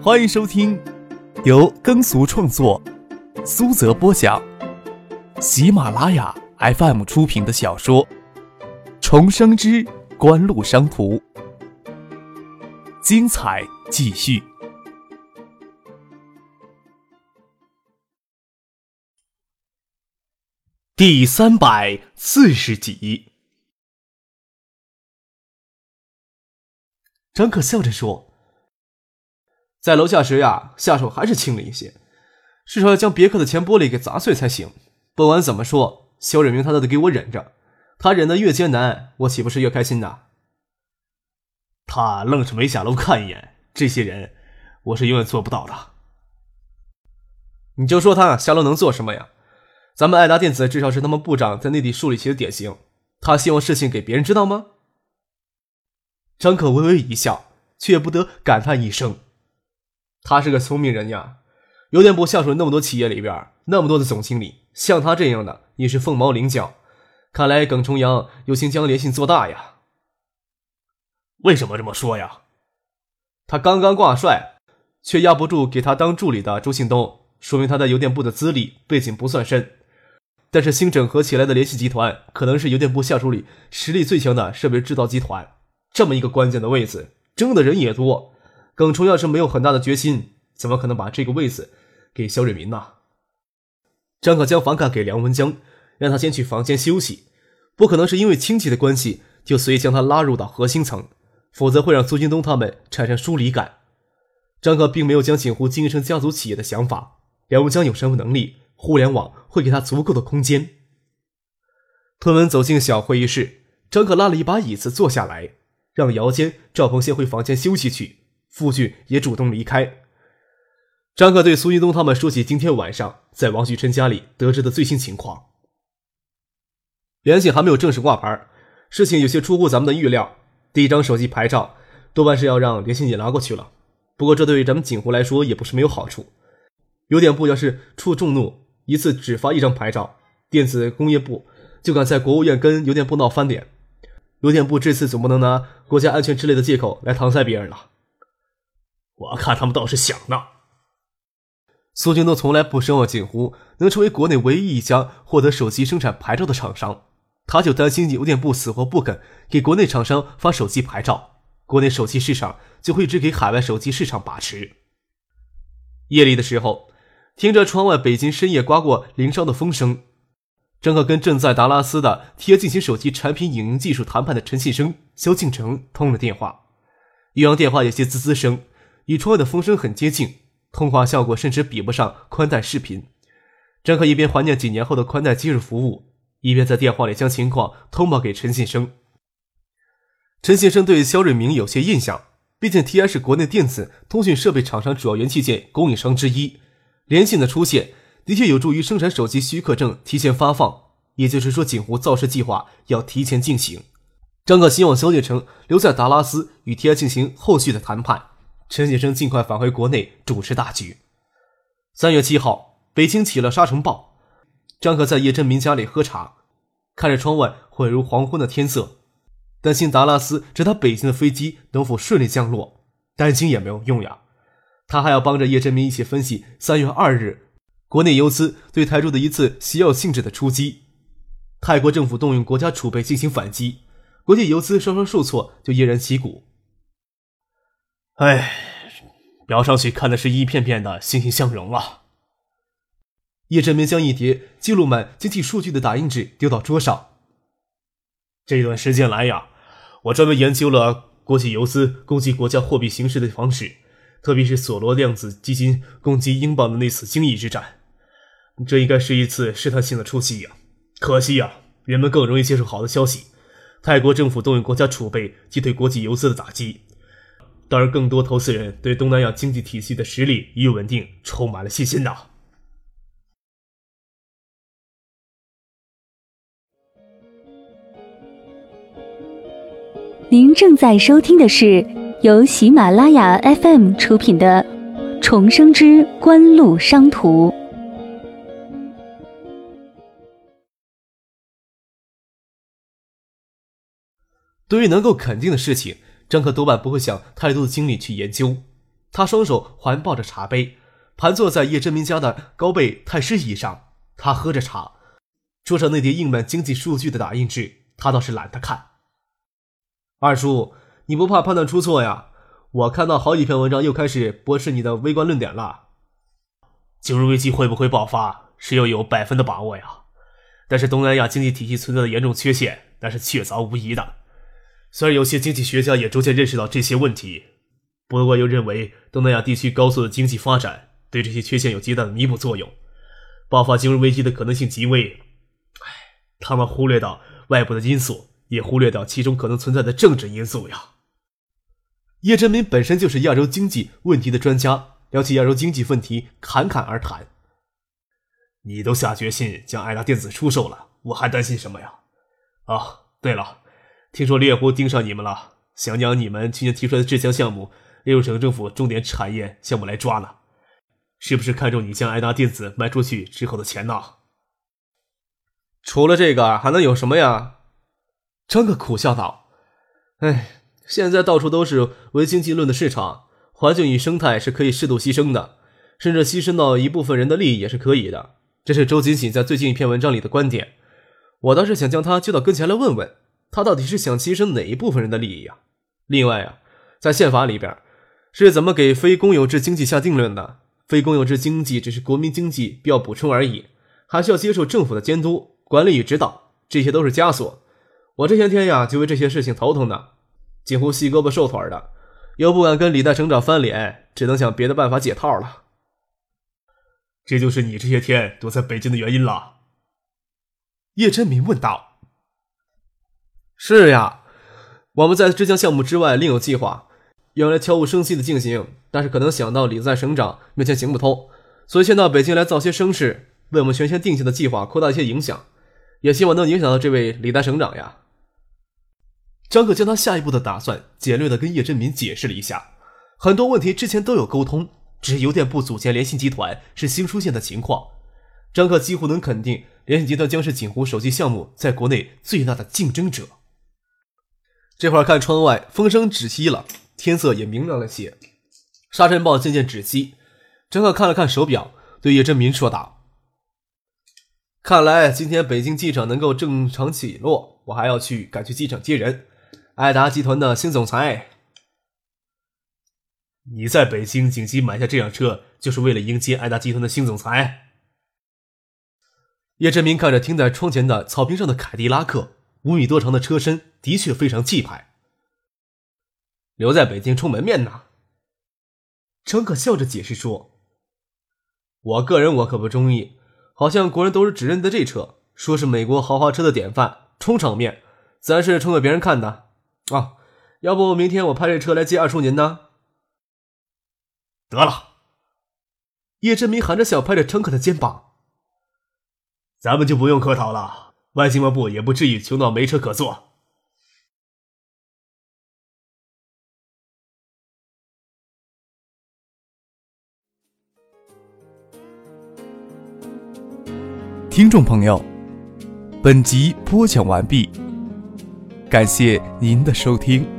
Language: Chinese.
欢迎收听由耕俗创作、苏泽播讲、喜马拉雅 FM 出品的小说《重生之官路商途》，精彩继续，第三百四十集。张可笑着说。在楼下时呀，下手还是轻了一些，至少要将别克的前玻璃给砸碎才行。不管怎么说，肖瑞明他都得给我忍着，他忍得越艰难，我岂不是越开心呐？他愣是没下楼看一眼，这些人，我是永远做不到的。你就说他下楼能做什么呀？咱们爱达电子至少是他们部长在内地树立起的典型，他希望事情给别人知道吗？张可微微一笑，却不得感叹一声。他是个聪明人呀，邮电部下属那么多企业里边，那么多的总经理，像他这样的也是凤毛麟角。看来耿重阳有心将联信做大呀。为什么这么说呀？他刚刚挂帅，却压不住给他当助理的朱庆东，说明他在邮电部的资历背景不算深。但是新整合起来的联系集团，可能是邮电部下属里实力最强的设备制造集团。这么一个关键的位置，争的人也多。耿冲要是没有很大的决心，怎么可能把这个位子给肖瑞民呢？张可将房卡给梁文江，让他先去房间休息。不可能是因为亲戚的关系就随意将他拉入到核心层，否则会让苏京东他们产生疏离感。张可并没有将锦湖经营成家族企业的想法。梁文江有什么能力，互联网会给他足够的空间。推门走进小会议室，张可拉了一把椅子坐下来，让姚坚、赵鹏先回房间休息去。傅俊也主动离开。张克对苏云东他们说起今天晚上在王旭琛家里得知的最新情况。联信还没有正式挂牌，事情有些出乎咱们的预料。第一张手机牌照多半是要让联信也拿过去了。不过这对于咱们锦湖来说也不是没有好处。邮电部要是出众怒，一次只发一张牌照，电子工业部就敢在国务院跟邮电部闹翻脸。邮电部这次总不能拿国家安全之类的借口来搪塞别人了。我看他们倒是想呢。苏京东从来不奢望锦湖能成为国内唯一一家获得手机生产牌照的厂商，他就担心邮电部死活不肯给国内厂商发手机牌照，国内手机市场就会只给海外手机市场把持。夜里的时候，听着窗外北京深夜刮过林梢的风声，张可跟正在达拉斯的 T 进行手机产品影音技术谈判的陈信生、肖敬成通了电话，一阳电话有些滋滋声。与窗外的风声很接近，通话效果甚至比不上宽带视频。张克一边怀念几年后的宽带接入服务，一边在电话里将情况通报给陈信生。陈先生对肖瑞明有些印象，毕竟 TI 是国内电子通讯设备厂商主要元器件供应商之一，联信的出现的确有助于生产手机许可证提前发放，也就是说，锦湖造势计划要提前进行。张克希望肖建成留在达拉斯与 TI 进行后续的谈判。陈先生尽快返回国内主持大局。三月七号，北京起了沙尘暴。张可在叶振民家里喝茶，看着窗外混如黄昏的天色，担心达拉斯直达北京的飞机能否顺利降落。担心也没有用呀，他还要帮着叶振民一起分析三月二日国内游资对台州的一次袭要性质的出击。泰国政府动用国家储备进行反击，国际游资稍稍受挫就偃然旗鼓。哎，表上去看的是一片片的欣欣向荣啊！叶振明将一叠记录满经济数据的打印纸丢到桌上。这段时间来呀，我专门研究了国际游资攻击国家货币形势的方式，特别是索罗量子基金攻击英镑的那次惊异之战。这应该是一次试探性的出击呀！可惜呀，人们更容易接受好的消息。泰国政府动用国家储备击退国际游资的打击。当然，更多投资人对东南亚经济体系的实力与稳定充满了信心呐。您正在收听的是由喜马拉雅 FM 出品的《重生之官路商途》。对于能够肯定的事情。张克多半不会想太多的精力去研究，他双手环抱着茶杯，盘坐在叶振明家的高背太师椅上。他喝着茶，桌上那叠印满经济数据的打印纸，他倒是懒得看。二叔，你不怕判断出错呀？我看到好几篇文章又开始驳斥你的微观论点了。金融危机会不会爆发，谁又有百分的把握呀？但是东南亚经济体系存在的严重缺陷，那是确凿无疑的。虽然有些经济学家也逐渐认识到这些问题，不过又认为东南亚地区高速的经济发展对这些缺陷有极大的弥补作用，爆发金融危机的可能性极微。唉，他们忽略到外部的因素，也忽略到其中可能存在的政治因素呀。叶振民本身就是亚洲经济问题的专家，聊起亚洲经济问题，侃侃而谈。你都下决心将爱达电子出售了，我还担心什么呀？啊，对了，听说猎狐盯上你们了，想将你们去年提出来的这项项目列入省政府重点产业项目来抓呢？是不是看中你将爱达电子卖出去之后的钱呢？除了这个，还能有什么呀？张克苦笑道：“哎，现在到处都是唯经济论的市场，环境与生态是可以适度牺牲的，甚至牺牲到一部分人的利益也是可以的。”这是周锦锦在最近一篇文章里的观点，我倒是想将他揪到跟前来问问，他到底是想牺牲哪一部分人的利益呀？另外呀，在宪法里边是怎么给非公有制经济下定论的？非公有制经济只是国民经济必要补充而已，还需要接受政府的监督、管理与指导，这些都是枷锁。我这些天呀，就为这些事情头疼的，几乎细胳膊瘦腿的，又不敢跟李代省长翻脸，只能想别的办法解套了。这就是你这些天躲在北京的原因了。叶真明问道：“是呀，我们在这项项目之外另有计划，原来悄无声息的进行，但是可能想到李在省长面前行不通，所以先到北京来造些声势，为我们原先定下的计划扩大一些影响，也希望能影响到这位李代省长呀。”张克将他下一步的打算简略的跟叶振民解释了一下，很多问题之前都有沟通。只是邮电部组建联信集团是新出现的情况，张克几乎能肯定，联信集团将是锦湖手机项目在国内最大的竞争者。这会儿看窗外，风声止息了，天色也明亮了些，沙尘暴渐渐止息。张克看了看手表，对叶振民说道：“看来今天北京机场能够正常起落，我还要去赶去机场接人。爱达集团的新总裁。”你在北京紧急买下这辆车，就是为了迎接爱达集团的新总裁。叶振明看着停在窗前的草坪上的凯迪拉克，五米多长的车身的确非常气派。留在北京充门面呢。张可笑着解释说：“我个人我可不中意，好像国人都是只认得这车，说是美国豪华车的典范，充场面，咱是充给别人看的。啊，要不明天我派这车来接二叔您呢？”得了，叶振明含着笑拍着张可的肩膀：“咱们就不用客套了，外经贸部也不至于穷到没车可坐。”听众朋友，本集播讲完毕，感谢您的收听。